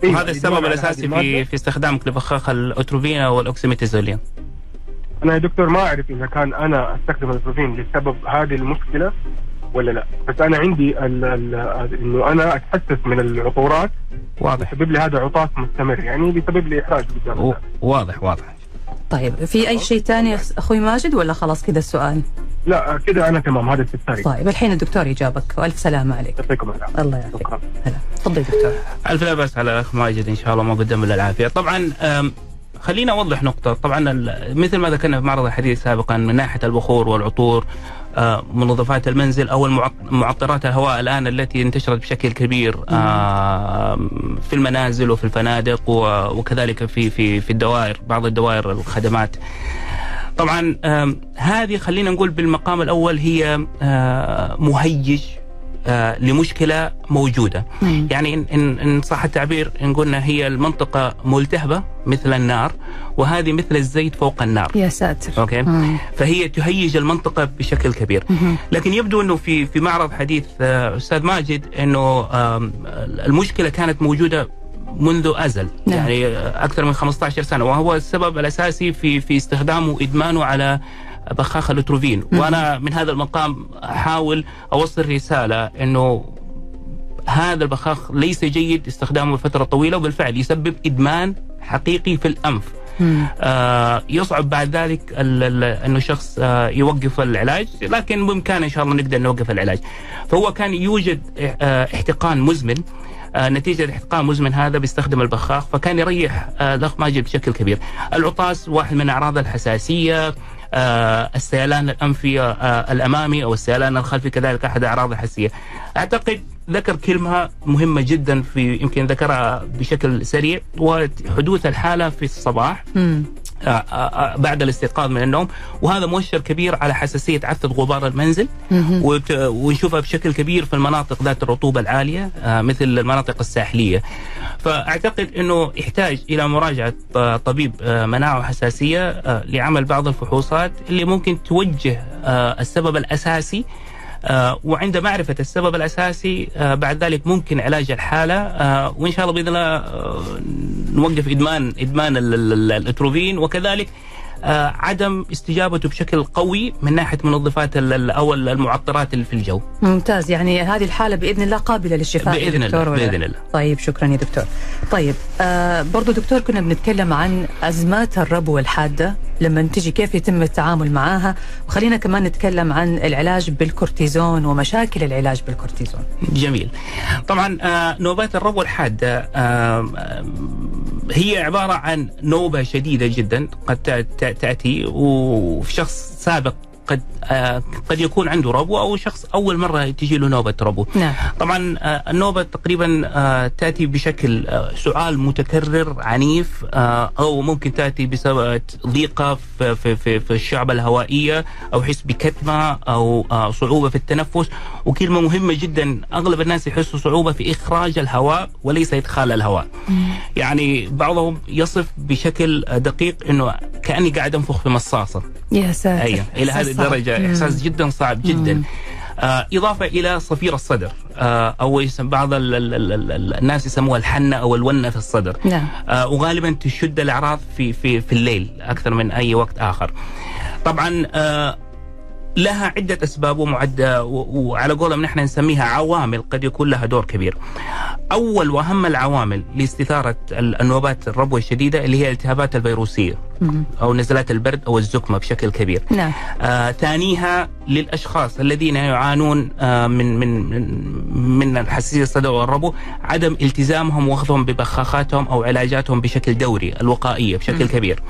أيوة، وهذا السبب يدور على الأساسي. في في استخدامك لبخاخ ال Otrivin وال oxymetazoline أنا يا دكتور ما أعرف إذا كان أنا أستخدم ال Otrivin لسبب هذه المشكلة ولا لا. بس أنا عندي ال ال إنه أنا أتحسس من العطورات واضح. يسبب لي هذا عطاس مستمر يعني بيسبب لي إحراج. واضح واضح. طيب في أي شيء ثاني أخوي ماجد ولا خلاص كذا السؤال؟ لا كده أنا تمام هذا استفساري طيب الحين الدكتور يجابك والف سلامة عليك. يعطيكم العافية. الله يعافيك. هلا. تفضل دكتور. ألف لا بأس على الأخ ماجد إن شاء الله ما قدم له العافية. طبعا خلينا اوضح نقطة. طبعا ال- مثل ما ذكرنا في معرض الحديث سابقا من ناحية البخور والعطور منظفات المنزل أو معطرات الهواء الآن التي انتشرت بشكل كبير آه، في المنازل وفي الفنادق وكذلك في في في الدوائر بعض الدوائر الخدمات طبعا هذه خلينا نقول بالمقام الأول هي آه، مهيج آه، لمشكلة موجودة مم. يعني إن, إن, إن صح التعبير إن قلنا هي المنطقة ملتهبة مثل النار وهذه مثل الزيت فوق النار يا ساتر أوكي مم. فهي تهيج المنطقة بشكل كبير مهم. لكن يبدو أنه في في معرض حديث آه، أستاذ ماجد أنه آم، المشكلة كانت موجودة منذ أزل نعم. يعني آه، أكثر من 15 سنة وهو السبب الأساسي في في استخدامه وإدمانه على بخاخ الاتروفين وأنا من هذا المقام أحاول أوصل رسالة إنه هذا البخاخ ليس جيد استخدامه لفتره طويلة وبالفعل يسبب إدمان حقيقي في الأنف. آه يصعب بعد ذلك إنه شخص آه يوقف العلاج لكن بإمكانه إن شاء الله نقدر نوقف العلاج. فهو كان يوجد آه احتقان مزمن. آه نتيجة احتقان مزمن هذا بيستخدم البخاخ فكان يريح آه الأخ ماجد بشكل كبير. العطاس واحد من أعراض الحساسية. السيلان الأنفي آه الأمامي أو السيلان الخلفي كذلك أحد أعراض الحساسية أعتقد ذكر كلمة مهمة جدا في يمكن ذكرها بشكل سريع وحدوث الحالة في الصباح. آه، آه، آه، بعد الاستيقاظ من النوم. وهذا مؤشر كبير على حساسية عثة غبار المنزل. ونشوفها بشكل كبير في المناطق ذات الرطوبة العالية مثل المناطق الساحلية. فأعتقد إنه يحتاج إلى مراجعة طبيب مناعة وحساسية لعمل بعض الفحوصات اللي ممكن توجه السبب الأساسي وعند معرفة السبب الأساسي آه، بعد ذلك ممكن علاج الحالة آه، وإن شاء الله بإذن الله آه، نوقف إدمان إدمان ال- ال- ال- ال Otrivin وكذلك آه، عدم استجابته بشكل قوي من ناحية منظفات أو المعطرات اللي في الجو. ممتاز. يعني هذه الحالة بإذن الله قابلة للشفاء يا بإذن دكتور الله؟ بإذن الله. طيب شكرا يا دكتور. طيب آه برضو دكتور كنا بنتكلم عن أزمات الربو الحادة لما تجي كيف يتم التعامل معها وخلينا كمان نتكلم عن العلاج بالكورتيزون ومشاكل العلاج بالكورتيزون. جميل. طبعا آه، نوبات الربو الحادة آه، آه، هي عبارة عن نوبة شديدة جدا قد تأتي وفي شخص سابق قد آه، قد يكون عنده ربو أو شخص أول مرة تجي له نوبة ربو. نعم. طبعا آه، النوبة تقريبا آه، تأتي بشكل آه، سعال متكرر عنيف آه، أو ممكن تأتي بسبب ضيقة في في في, في الشعبة الهوائية أو حس بكتمة أو آه، صعوبة في التنفس. وكلمة مهمة جدا أغلب الناس يحسوا صعوبة في إخراج الهواء وليس إدخال الهواء. يعني بعضهم يصف بشكل دقيق إنه كأني قاعد أنفخ في مصاصة. يا ساتر. أيوه. إلى صعب. الدرجه مم. إحساس جدا صعب جدا. آه إضافة إلى صفير الصدر. آه أو يسم بعض ال ال ال ال الناس يسموها الحنة أو الونة في الصدر. نعم. آه وغالبا تشد الأعراض في في في الليل أكثر من أي وقت آخر. طبعا آه لها عدة أسباب ومعدة وعلى قولهم نحن نسميها عوامل قد يكون لها دور كبير. أول وأهم العوامل لاستثارة ال- النوبات الربوة الشديدة اللي هي الالتهابات الفيروسية مم. أو نزلات البرد أو الزكمة بشكل كبير. نعم. آه، ثانيها للأشخاص الذين يعانون آه، من من من الحساسية الصدر والربو عدم التزامهم واخذهم ببخاخاتهم أو علاجاتهم بشكل دوري الوقائية بشكل كبير.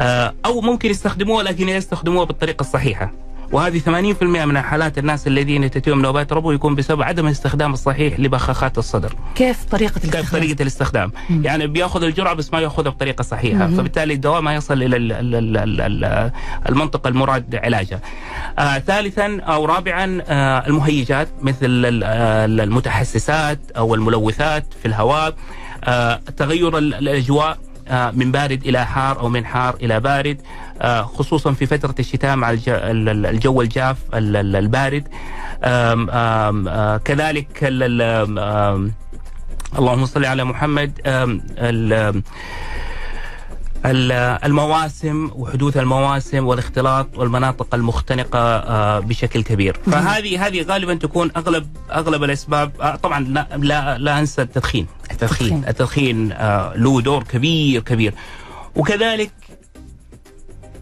آه، أو ممكن يستخدموها لكن يستخدموها بالطريقة الصحيحة. وهذه 80% من حالات الناس الذين تأتيهم نوبات ربو يكون بسبب عدم الاستخدام الصحيح لبخاخات الصدر كيف طريقة كيف الاستخدام؟ طريقة الاستخدام يعني بياخذ الجرعة بس ما ياخذها بطريقة صحيحة مم. فبالتالي الدواء ما يصل إلى ال- ال- ال- ال- ال- المنطقة المراد علاجها آه ثالثا أو رابعا آه المهيجات مثل ال- ال- المتحسسات أو الملوثات في الهواء آه تغير ال- الأجواء من بارد إلى حار أو من حار إلى بارد آه، خصوصا في فترة الشتاء مع الج- ال- ال- الجو الجاف ال- ال- البارد. آه، كذلك اللهم صل على محمد. المواسم وحدوث المواسم والاختلاط والمناطق المختنقة آه، بشكل كبير. فهذه هذه غالبا تكون اغلب أغلب الأسباب آه، طبعا لا لا, لا أنسى التدخين. التدخين. التدخين. آه، له دور كبير كبير. وكذلك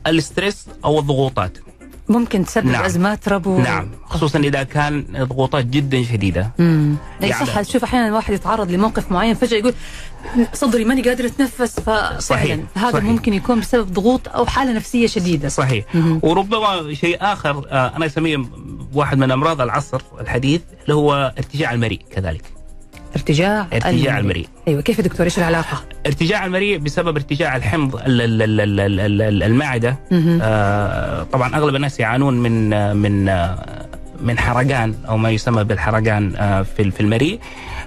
الاسترس أو الضغوطات. ممكن تسبب نعم. ازمات ربو نعم. خصوصا إذا كان ضغوطات جدا شديدة. امم يعني- صح. تشوف أحيانا الواحد يتعرض لموقف معين فجأة يقول صدري ماني قادر أتنفس ففعلا صحيح، هذا صحيح. ممكن يكون بسبب ضغوط أو حالة نفسية شديدة. صحيح. مهم. وربما شيء آخر آه، أنا أسميه واحد من أمراض العصر الحديث اللي هو ارتجاع المريء كذلك. ارتجاع ارتجاع المريء. أيوه كيف يا دكتور إيش العلاقة؟ ارتجاع المريء بسبب ارتجاع الحمض ال- ال- ال- ال- ال- ال- المعدة. آه، طبعا أغلب الناس يعانون من آه، من آه، من حرقان أو ما يسمى بالحرقان في في المريء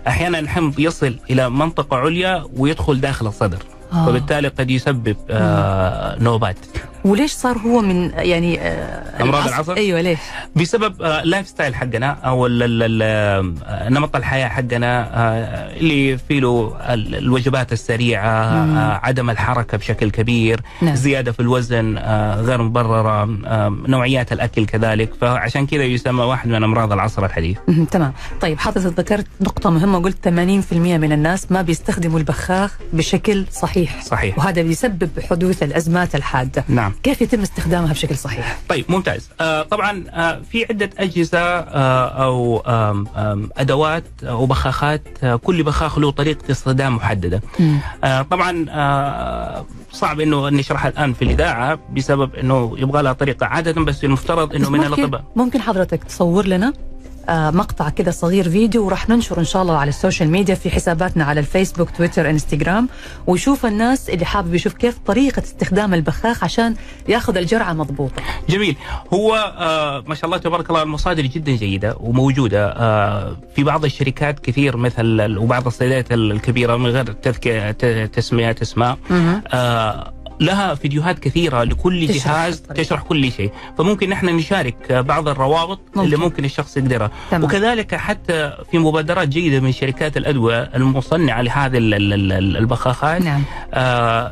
أحيانا الحمض يصل إلى منطقة عليا ويدخل داخل الصدر آه. فبالتالي قد يسبب آه، نوبات وليش صار هو من يعني آه أمراض العصر؟ أيوه ليش؟ بسبب آه، ال life style حقنا أو آه، نمط الحياة حقنا آه، اللي فيه له ال- الوجبات السريعة آه، عدم الحركة بشكل كبير نعم. زيادة في الوزن آه، غير مبررة آه، نوعيات الأكل كذلك فعشان كذا يسمى واحد من أمراض العصر الحديث. تمام طيب حضرتك ذكرت نقطة مهمة قلت 80% من الناس ما بيستخدموا البخاخ بشكل صحيح صحيح. وهذا بيسبب حدوث الأزمات الحادة نعم كيف يتم استخدامها بشكل صحيح؟ طيب ممتاز آه طبعا آه في عدة أجهزة آه أو آم آم أدوات أو بخاخات آه كل بخاخ له طريقة استخدام محددة. آه طبعا آه صعب إنه نشرحها الآن في الإذاعة بسبب إنه يبغى لها طريقة عادة بس المفترض إنه من ممكن, الأطباء ممكن حضرتك تصور لنا آه مقطع كده صغير فيديو وراح ننشر إن شاء الله على ال social media في حساباتنا على ال Facebook Twitter Instagram. ويشوف الناس اللي حابب يشوف كيف طريقة استخدام البخاخ عشان ياخذ الجرعة مضبوطة. جميل. هو آه ما شاء الله تبارك الله المصادر جدا جيدة وموجودة آه في بعض الشركات كثير مثل وبعض الصيدليات الكبيرة من غير تذكير ت- تسمية اسماء. آه لها فيديوهات كثيرة لكل تشرح جهاز الطريقة. تشرح كل شيء فممكن نحن نشارك بعض الروابط ممكن. اللي ممكن الشخص يقدرها تمام. وكذلك حتى في مبادرات جيدة من شركات الأدوية المصنعة لهذه ال- ال- ال- البخاخات نعم آه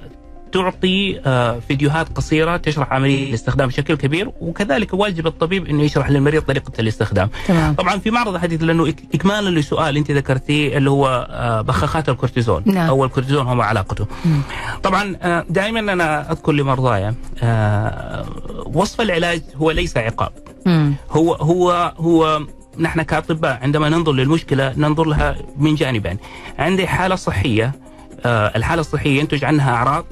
تعطي آه فيديوهات قصيرة تشرح عملية الاستخدام بشكل كبير وكذلك واجب الطبيب إنه يشرح للمريض طريقة الاستخدام. تمام طبعا في معرض الحديث لأنه اكمالا لسؤال أنت ذكرتيه اللي هو آه بخاخات الكورتيزون نعم. أو الكورتيزون هو علاقته. مم. طبعا آه دائما أنا أذكر لمرضاي آه وصف العلاج هو ليس عقاب مم. هو هو هو نحن كأطباء عندما ننظر للمشكلة ننظر لها من جانبين عندي حالة صحية الحالة الصحية ينتج عنها أعراض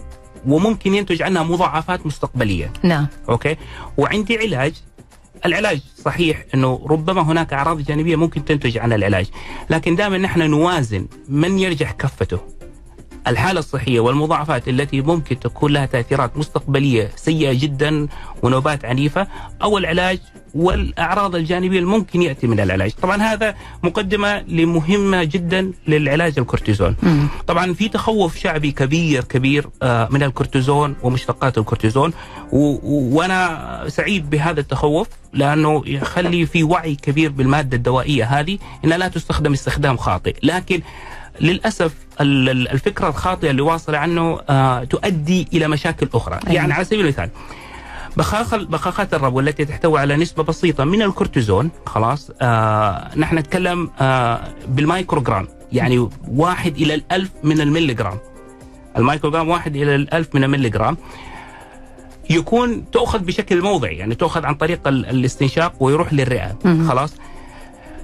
وممكن ينتج عنها مضاعفات مستقبلية. نعم. أوكي؟ وعندي علاج. العلاج صحيح إنه ربما هناك أعراض جانبية ممكن تنتج عن العلاج لكن دائما نحن نوازن من يرجح كفته. الحالة الصحية والمضاعفات التي ممكن تكون لها تأثيرات مستقبلية سيئة جدا ونوبات عنيفة أو العلاج والأعراض الجانبية الممكن يأتي من العلاج. طبعا هذا مقدمة لمهمة جدا للعلاج الكورتيزون. مم. طبعا في تخوف شعبي كبير كبير آه، من الكورتيزون ومشتقات الكورتيزون. و- و- وأنا سعيد بهذا التخوف لأنه يخلي في وعي كبير بالمادة الدوائية هذه إنها لا تستخدم استخدام خاطئ. لكن للأسف ال- ال- الفكرة الخاطئة اللي واصلة عنه آه، تؤدي إلى مشاكل أخرى أيوة. يعني على سبيل المثال بخاخ بخاخات الربو التي تحتوي على نسبة بسيطة من الكورتيزون خلاص آه نحن نتكلم آه بالمايكروغرام يعني واحد إلى الألف من المليغرام المايكروغرام واحد إلى الألف من المليغرام يكون تؤخذ بشكل موضعي يعني تؤخذ عن طريق ال- الاستنشاق ويروح للرئة. خلاص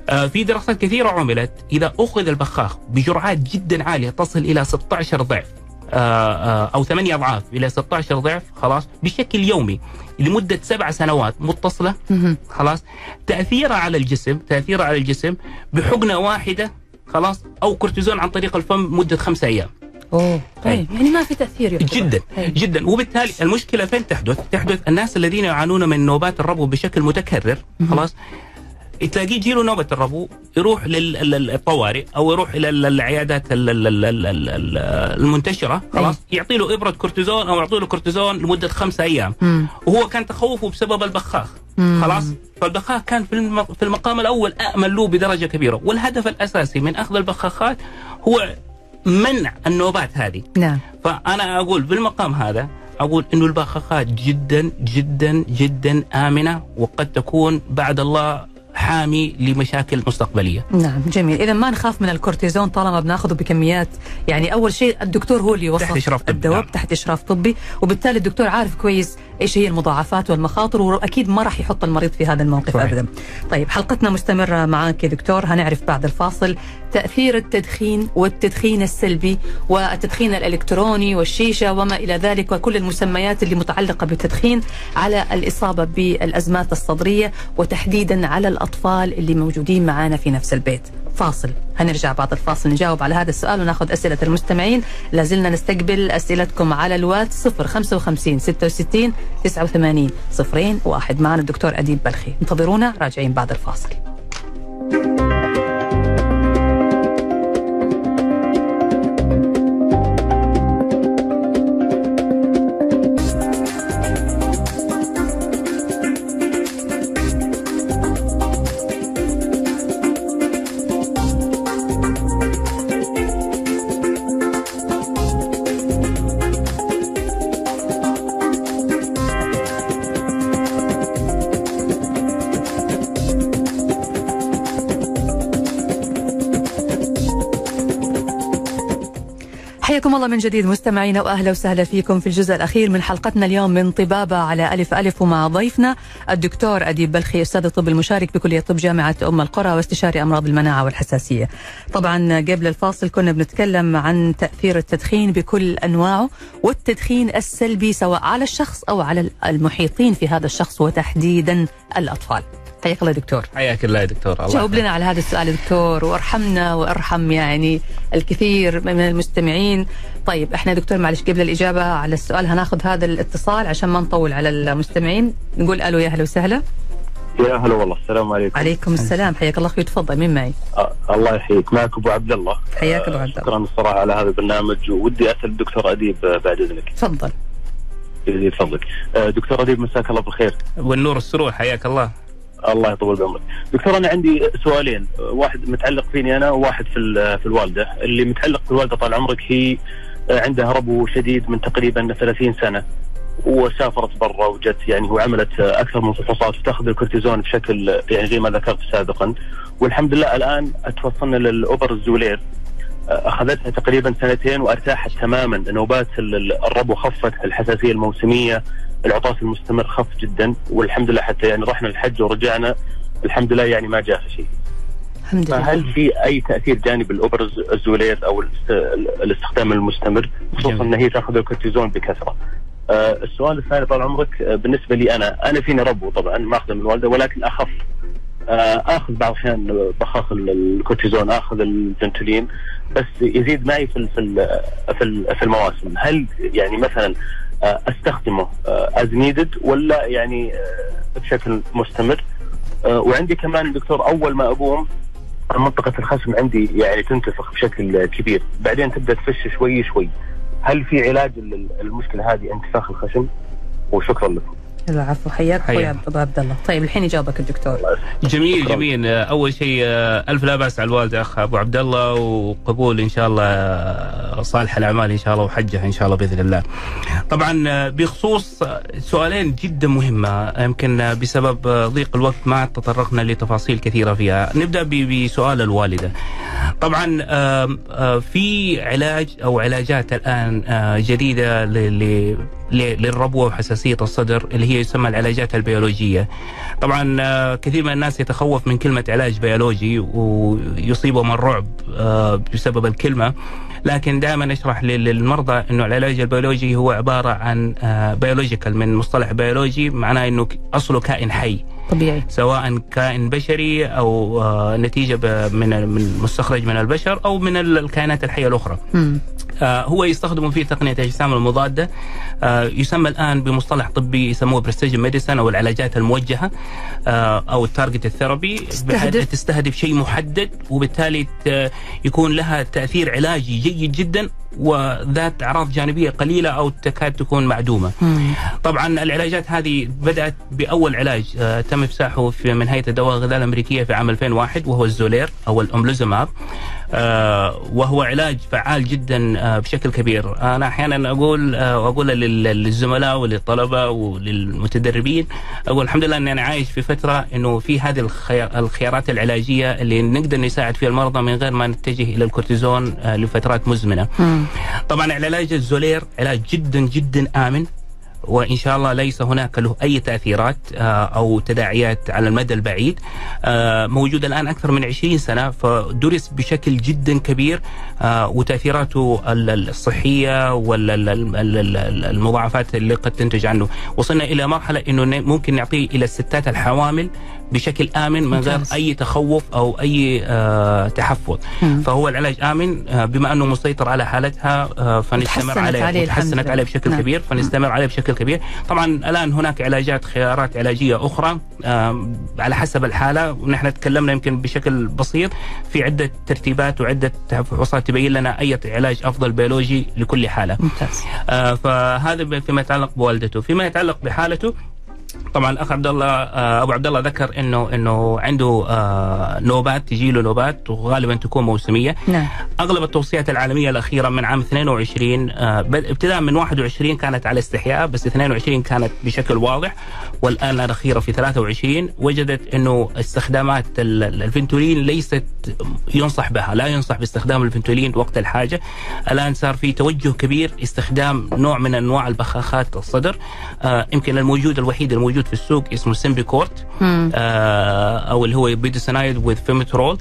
في دراسات كثيرة عملت إذا أخذ البخاخ بجرعات جدا عالية تصل إلى 16 ضعف آه، آه، أو ثمانية أضعاف إلى 16 ضعف خلاص؟ بشكل يومي لمدة سبع سنوات متصلة مهم. خلاص؟ تاثيرها على الجسم تاثيرها على الجسم بحقنة واحدة خلاص؟ أو كورتيزون عن طريق الفم مدة خمسة أيام. أوه طيب. يعني ما في تأثير يعتبر. جدا طيب. جدا. وبالتالي المشكلة فين تحدث؟ تحدث الناس الذين يعانون من نوبات الربو بشكل متكرر خلاص؟ تلاقيه يجيله نوبة الربو يروح للطوارئ أو يروح إلى ال- العيادات ال- ال- ال- ال- ال- ال- المنتشرة خلاص؟ يعطي له إبرة كورتيزون أو يعطي له كورتيزون لمدة خمسة أيام. مم. وهو كان تخوفه بسبب البخاخ مم. خلاص؟ فالبخاخ كان في في المقام الأول أأمن له بدرجة كبيرة. والهدف الأساسي من أخذ البخاخات هو منع النوبات هذه. نعم. فأنا أقول بالمقام هذا أقول إنه البخاخات جدا جدا جدا آمنة وقد تكون بعد الله حامي لمشاكل مستقبلية. نعم جميل اذا ما نخاف من الكورتيزون طالما بناخذه بكميات يعني أول شيء الدكتور هو اللي يوصف تحت إشراف طبي، الدواء نعم. تحت إشراف طبي وبالتالي الدكتور عارف كويس إيش هي المضاعفات والمخاطر وأكيد ما راح يحط المريض في هذا الموقف صحيح. ابدا طيب حلقتنا مستمرة معك يا دكتور هنعرف بعد الفاصل تأثير التدخين والتدخين السلبي والتدخين الإلكتروني والشيشة وما إلى ذلك وكل المسميات اللي متعلقة بالتدخين على الإصابة بالأزمات الصدرية وتحديدا على الأطفال اللي موجودين معنا في نفس البيت. فاصل. هنرجع بعد الفاصل نجاوب على هذا السؤال وناخذ أسئلة المستمعين. لازلنا نستقبل أسئلتكم على الواتس 055 66 89 صفرين. واحد معنا الدكتور أديب بلخي. انتظرونا راجعين بعد الفاصل. الله من جديد مستمعينا وأهلا وسهلا فيكم في الجزء الأخير من حلقتنا اليوم من طبابة على ألف ألف ومع ضيفنا الدكتور أديب بلخي أستاذ الطب المشارك بكلية طب جامعة أم القرى واستشاري أمراض المناعة والحساسية. طبعا قبل الفاصل كنا بنتكلم عن تأثير التدخين بكل أنواعه والتدخين السلبي سواء على الشخص أو على المحيطين في هذا الشخص وتحديدا الأطفال. حياك الله دكتور. حياك الله يا دكتور. الله جاوب لنا على هذا السؤال يا دكتور وارحمنا وارحم يعني الكثير من المستمعين. طيب إحنا دكتور معلش قبل الإجابة على السؤال هناخذ هذا الاتصال عشان ما نطول على المستمعين. نقول ألو يا أهلا وسهلا. يا هلا والله السلام عليكم. عليكم السلام. حياك الله أخوي تفضل مين معي؟ آه الله يحييك. معك أبو عبد الله. حياك ابو آه، عبد الله. شكرا الصراحة على هذا البرنامج. ودي أسأل الدكتور أديب آه، بعد إذنك. تفضل. يزيد فضلك آه، دكتور أديب مساك الله بالخير. والنور السرور حياك الله. الله يطول بعمرك. دكتور أنا عندي سؤالين. واحد متعلق فيني أنا وواحد في في الوالدة. اللي متعلق في الوالده طال عمرك هي عندها ربو شديد من تقريبا 30 سنة وسافرت برا وجت يعني وعملت أكثر من فحوصات وتأخذ الكورتيزون بشكل يعني زي ما ذكرت سابقا. والحمد لله الآن توصلنا للأوبر الزولير. أخذتها تقريبا سنتين وأرتاحت تماما. نوبات ال- ال- الربو خفت الحساسية الموسمية العطاس المستمر خف جدا والحمد لله حتى يعني رحنا الحج ورجعنا الحمد لله يعني ما جاء شيء. الحمد لله. فهل في أي تأثير جانبي لإبر ال Xolair أو الاست- الاستخدام المستمر؟ خصوصا. إن هي تأخذ الكورتيزون بكثرة. آه، السؤال الثاني طال عمرك آه، بالنسبة لي أنا أنا فيني ربو طبعا ماخذه من الوالدة ولكن أخف. آه، آخذ بعض الأحيان بخاخ ال- الكورتيزون آخذ ال Ventolin بس يزيد معي في في في ال- في المواسم. هل يعني مثلا أستخدمه. از نيدد ولا يعني آه، بشكل مستمر. آه، وعندي كمان دكتور أول ما أقوم منطقة الخصم عندي يعني تنتفخ بشكل كبير. بعدين تبدأ تفش شوي شوي. هل في علاج لل- المشكلة هذه انتفاخ الخشم؟ وشكرا لكم. العفو حياك. أخوي ابو عبد الله طيب الحين يجاوبك الدكتور جميل. جميل أول شيء آه، ألف لا بأس على الوالده أخ أبو عبد الله وقبول إن شاء الله آه، صالح الأعمال إن شاء الله وحجه إن شاء الله بإذن الله. طبعا آه، بخصوص سؤالين جدا مهمة يمكن بسبب ضيق الوقت ما تطرقنا لتفاصيل كثيرة فيها، نبدأ بسؤال الوالدة. طبعا في علاج أو علاجات الآن جديدة للربوه وحساسية الصدر اللي هي يسمى العلاجات البيولوجية. طبعا آه، كثير من الناس يتخوف من كلمة علاج بيولوجي ويصيبهم الرعب آه، بسبب الكلمة لكن دائما أشرح لل- للمرضى إنه العلاج البيولوجي هو عبارة عن biological من مصطلح بيولوجي معناه إنه أصله كائن حي طبيعي سواء كائن بشري أو آه، نتيجة من مستخرج من البشر أو من ال- الكائنات الحية الأخرى. مم. آه، هو يستخدم في تقنية الاجسام المضادة آه، يسمى الآن بمصطلح طبي يسموه precision medicine أو العلاجات الموجهة آه، أو ال targeted therapy تستهدف؟ تستهدف شيء محدد وبالتالي يكون لها تأثير علاجي جيد جدا وذات أعراض جانبية قليلة أو تكاد تكون معدومة. مم. طبعا العلاجات هذه بدأت بأول علاج تم إفساحه في من هيئة الدواء والغذاء الأمريكية في عام 2001 وهو ال Xolair أو ال omalizumab وهو علاج فعال جدا آه، بشكل كبير. أنا أحيانا أقول آه، وأقول لل- للزملاء وللطلبة وللمتدربين أقول الحمد لله إني أنا عايش في فترة إنه في هذه الخيار الخيارات العلاجية اللي نقدر نساعد فيها المرضى من غير ما نتجه إلى الكورتيزون آه، لفترات مزمنة. طبعا العلاج الزولير علاج جدا جدا آمن. وإن شاء الله ليس هناك له أي تأثيرات آه، أو تداعيات على المدى البعيد. آه، موجود الآن أكثر من 20 سنة فدرس بشكل جدا كبير آه، وتأثيراته ال- ال- الصحية والمضاعفات اللي قد تنتج عنه. وصلنا إلى مرحلة إنه ممكن نعطيه إلى الستات الحوامل بشكل آمن من غير. أي تخوف أو أي آه، تحفظ. فهو العلاج آمن آه، بما أنه مسيطر على حالتها آه، فنستمر عليه عليه لله. عليه بشكل نعم. كبير فنستمر عليه بشكل كبير طبعا الآن هناك علاجات خيارات علاجية أخرى آه، على حسب الحالة ونحن تكلمنا يمكن بشكل بسيط في عدة ترتيبات وعدة فحوصات تبين لنا أي علاج أفضل بيولوجي لكل حالة ممتاز آه، فهذا فيما يتعلق بوالدته فيما يتعلق بحالته طبعا الاخ عبد الله آه، أبو عبد الله ذكر إنه إنه عنده آه، نوبات تجي له نوبات وغالبا تكون موسمية. نعم. أغلب التوصيات العالمية الأخيرة من عام 22 آه، ابتداء من 21 كانت على استحياء بس 22 كانت بشكل واضح. والآن الأخيرة في 23 وجدت إنه استخدامات ال- ال- ال Ventolin ليست ينصح بها لا ينصح باستخدام ال Ventolin وقت الحاجة. الآن صار في توجه كبير استخدام نوع من أنواع البخاخات الصدر يمكن الموجود الوحيد الموجود في السوق اسمه Symbicort. آه، أو اللي هو budesonide with formoterol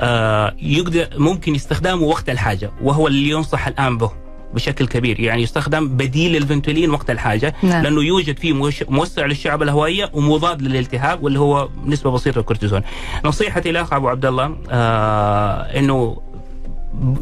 آه، يقدر ممكن يستخدمه وقت الحاجة وهو اللي ينصح الآن به بشكل كبير يعني يستخدم بديل لل Ventolin وقت الحاجة نعم. لأنه يوجد فيه موسع للشعب الهوائية ومضاد للالتهاب واللي هو نسبة بسيطة الكورتيزون. نصيحتي لأخ أبو عبد الله آه إنه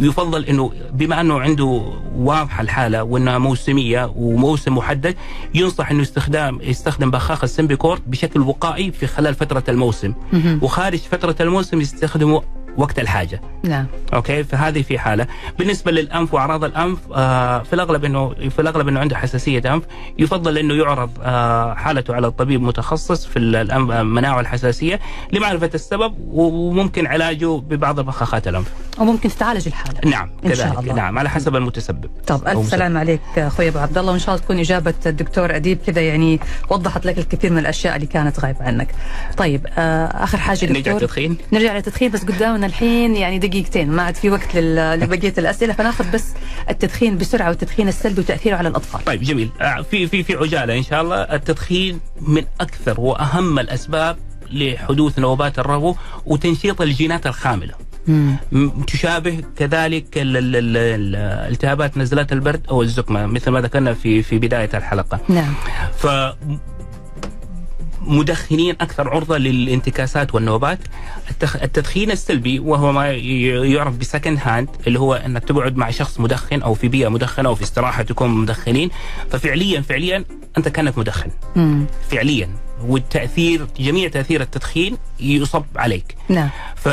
يفضل إنه بما أنه عنده واضحة الحالة وأنها موسمية وموسم محدد ينصح إنه استخدام يستخدم بخاخ ال Symbicort بشكل وقائي في خلال فترة الموسم. وخارج فترة الموسم يستخدمه وقت الحاجة. نعم. أوكي؟ فهذه في حالة. بالنسبة للأنف وأعراض الأنف آه في الأغلب إنه في الأغلب إنه عنده حساسية أنف. يفضل إنه يعرض آه حالته على الطبيب متخصص في المناعه والحساسيه لمعرفة السبب وممكن علاجه ببعض بخاخات الأنف. وممكن تتعالج الحالة. نعم إن شاء كذلك. الله. نعم على حسب المتسبب. طب الف. سلام عليك أخوي أبو عبد الله. وإن شاء الله تكون إجابة الدكتور أديب كذا يعني وضحت لك الكثير من الأشياء اللي كانت غايبة عنك. طيب آه آخر حاجة نرجع دكتور. تدخين نرجع للتدخين بس قدامنا الحين يعني دقيقتين ما عاد في وقت لبقية الأسئلة فناخذ بس التدخين بسرعة والتدخين السلبي وتأثيره على الأطفال. طيب جميل. آه، في في في عجالة إن شاء الله. التدخين من أكثر وأهم الأسباب لحدوث نوبات الربو وتنشيط الجينات الخاملة. مم. تشابه كذلك ال- ال- ال- ال- التهابات نزلات البرد أو الزكمة مثل ما ذكرنا في في بداية الحلقة. نعم. ف مدخنين أكثر عرضة للانتكاسات والنوبات. التدخين السلبي وهو ما يعرف ب second hand اللي هو إنك تقعد مع شخص مدخن أو في بيئة مدخنة أو في استراحة تكون مدخنين ففعليا فعليا أنت كأنك مدخن مم. فعليا والتأثير جميع تأثير التدخين يصب عليك نعم ف...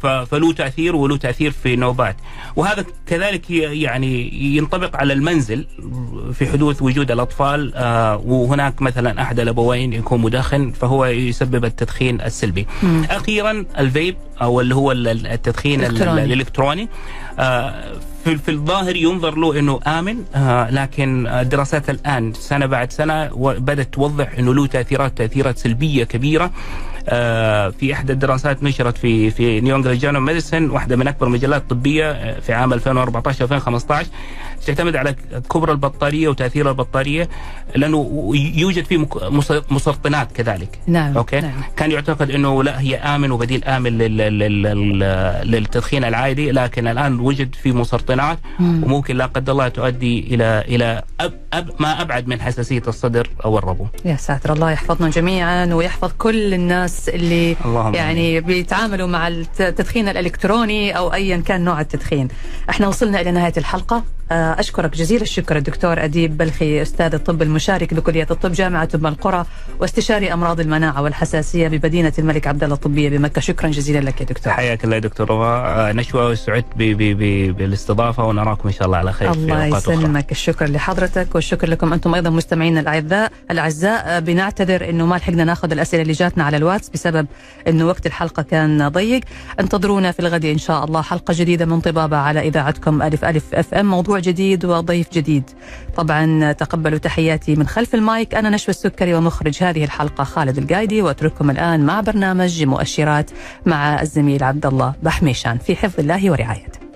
ف... فله تأثير وله تأثير في نوبات وهذا كذلك يعني ينطبق على المنزل في حدوث وجود الأطفال آه وهناك مثلا أحد الأبوين يكون مدخن فهو يسبب التدخين السلبي. مم. أخيرا الفيب أو اللي هو ال- التدخين ال- الإلكتروني. آه في, الظاهر ينظر له إنه آمن آه لكن الدراسات الآن سنة بعد سنة بدأت توضح إنه له تأثيرات تأثيرات سلبية كبيرة. آه في إحدى الدراسات نشرت في في New England Journal Medicine واحدة من أكبر المجلات الطبيه آه، في عام 2014 2015 تعتمد على كبر البطارية وتأثير البطارية لأنه يوجد فيه مس- مسرطنات كذلك نعم okay نعم. كان يعتقد إنه لا هي آمن وبديل آمن لل لل لل للتدخين العادي لكن الآن وجد في مسرطنات مم. وممكن لا قدر الله تؤدي إلى إلى أب أب ما أبعد من حساسية الصدر أو الربو يا ساتر الله يحفظنا جميعا ويحفظ كل الناس اللي اللهم يعني بيتعاملوا مع التدخين الإلكتروني أو ايا كان نوع التدخين. إحنا وصلنا إلى نهاية الحلقة أشكرك جزيل الشكر الدكتور أديب بلخي أستاذ الطب المشارك بكلية الطب جامعة ام القرى واستشاري أمراض المناعة والحساسية بمدينة الملك عبد الله الطبية بمكة. شكرا جزيلا لك يا دكتور. حياك الله يا دكتور آه، نشوى وسعدت ب- ب- ب- بالاستضافة ونراكم إن شاء الله على خير الله يسلمك. الشكر لحضرتك والشكر لكم أنتم أيضا مستمعينا الاعزاء الأعزاء. آه، بنعتذر إنه ما لحقنا ناخذ الأسئلة اللي جاتنا على الواتس بسبب إنه وقت الحلقة كان ضيق. انتظرونا في الغد إن شاء الله حلقة جديدة من طبابة على إذاعتكم ألف ألف FM. موضوع جديد وضيف جديد. طبعا تقبلوا تحياتي من خلف المايك. أنا نشوى السكري ومخرج هذه الحلقة خالد القايدي وأترككم الآن مع برنامج مؤشرات مع الزميل عبد الله بحميشان في حفظ الله ورعايته.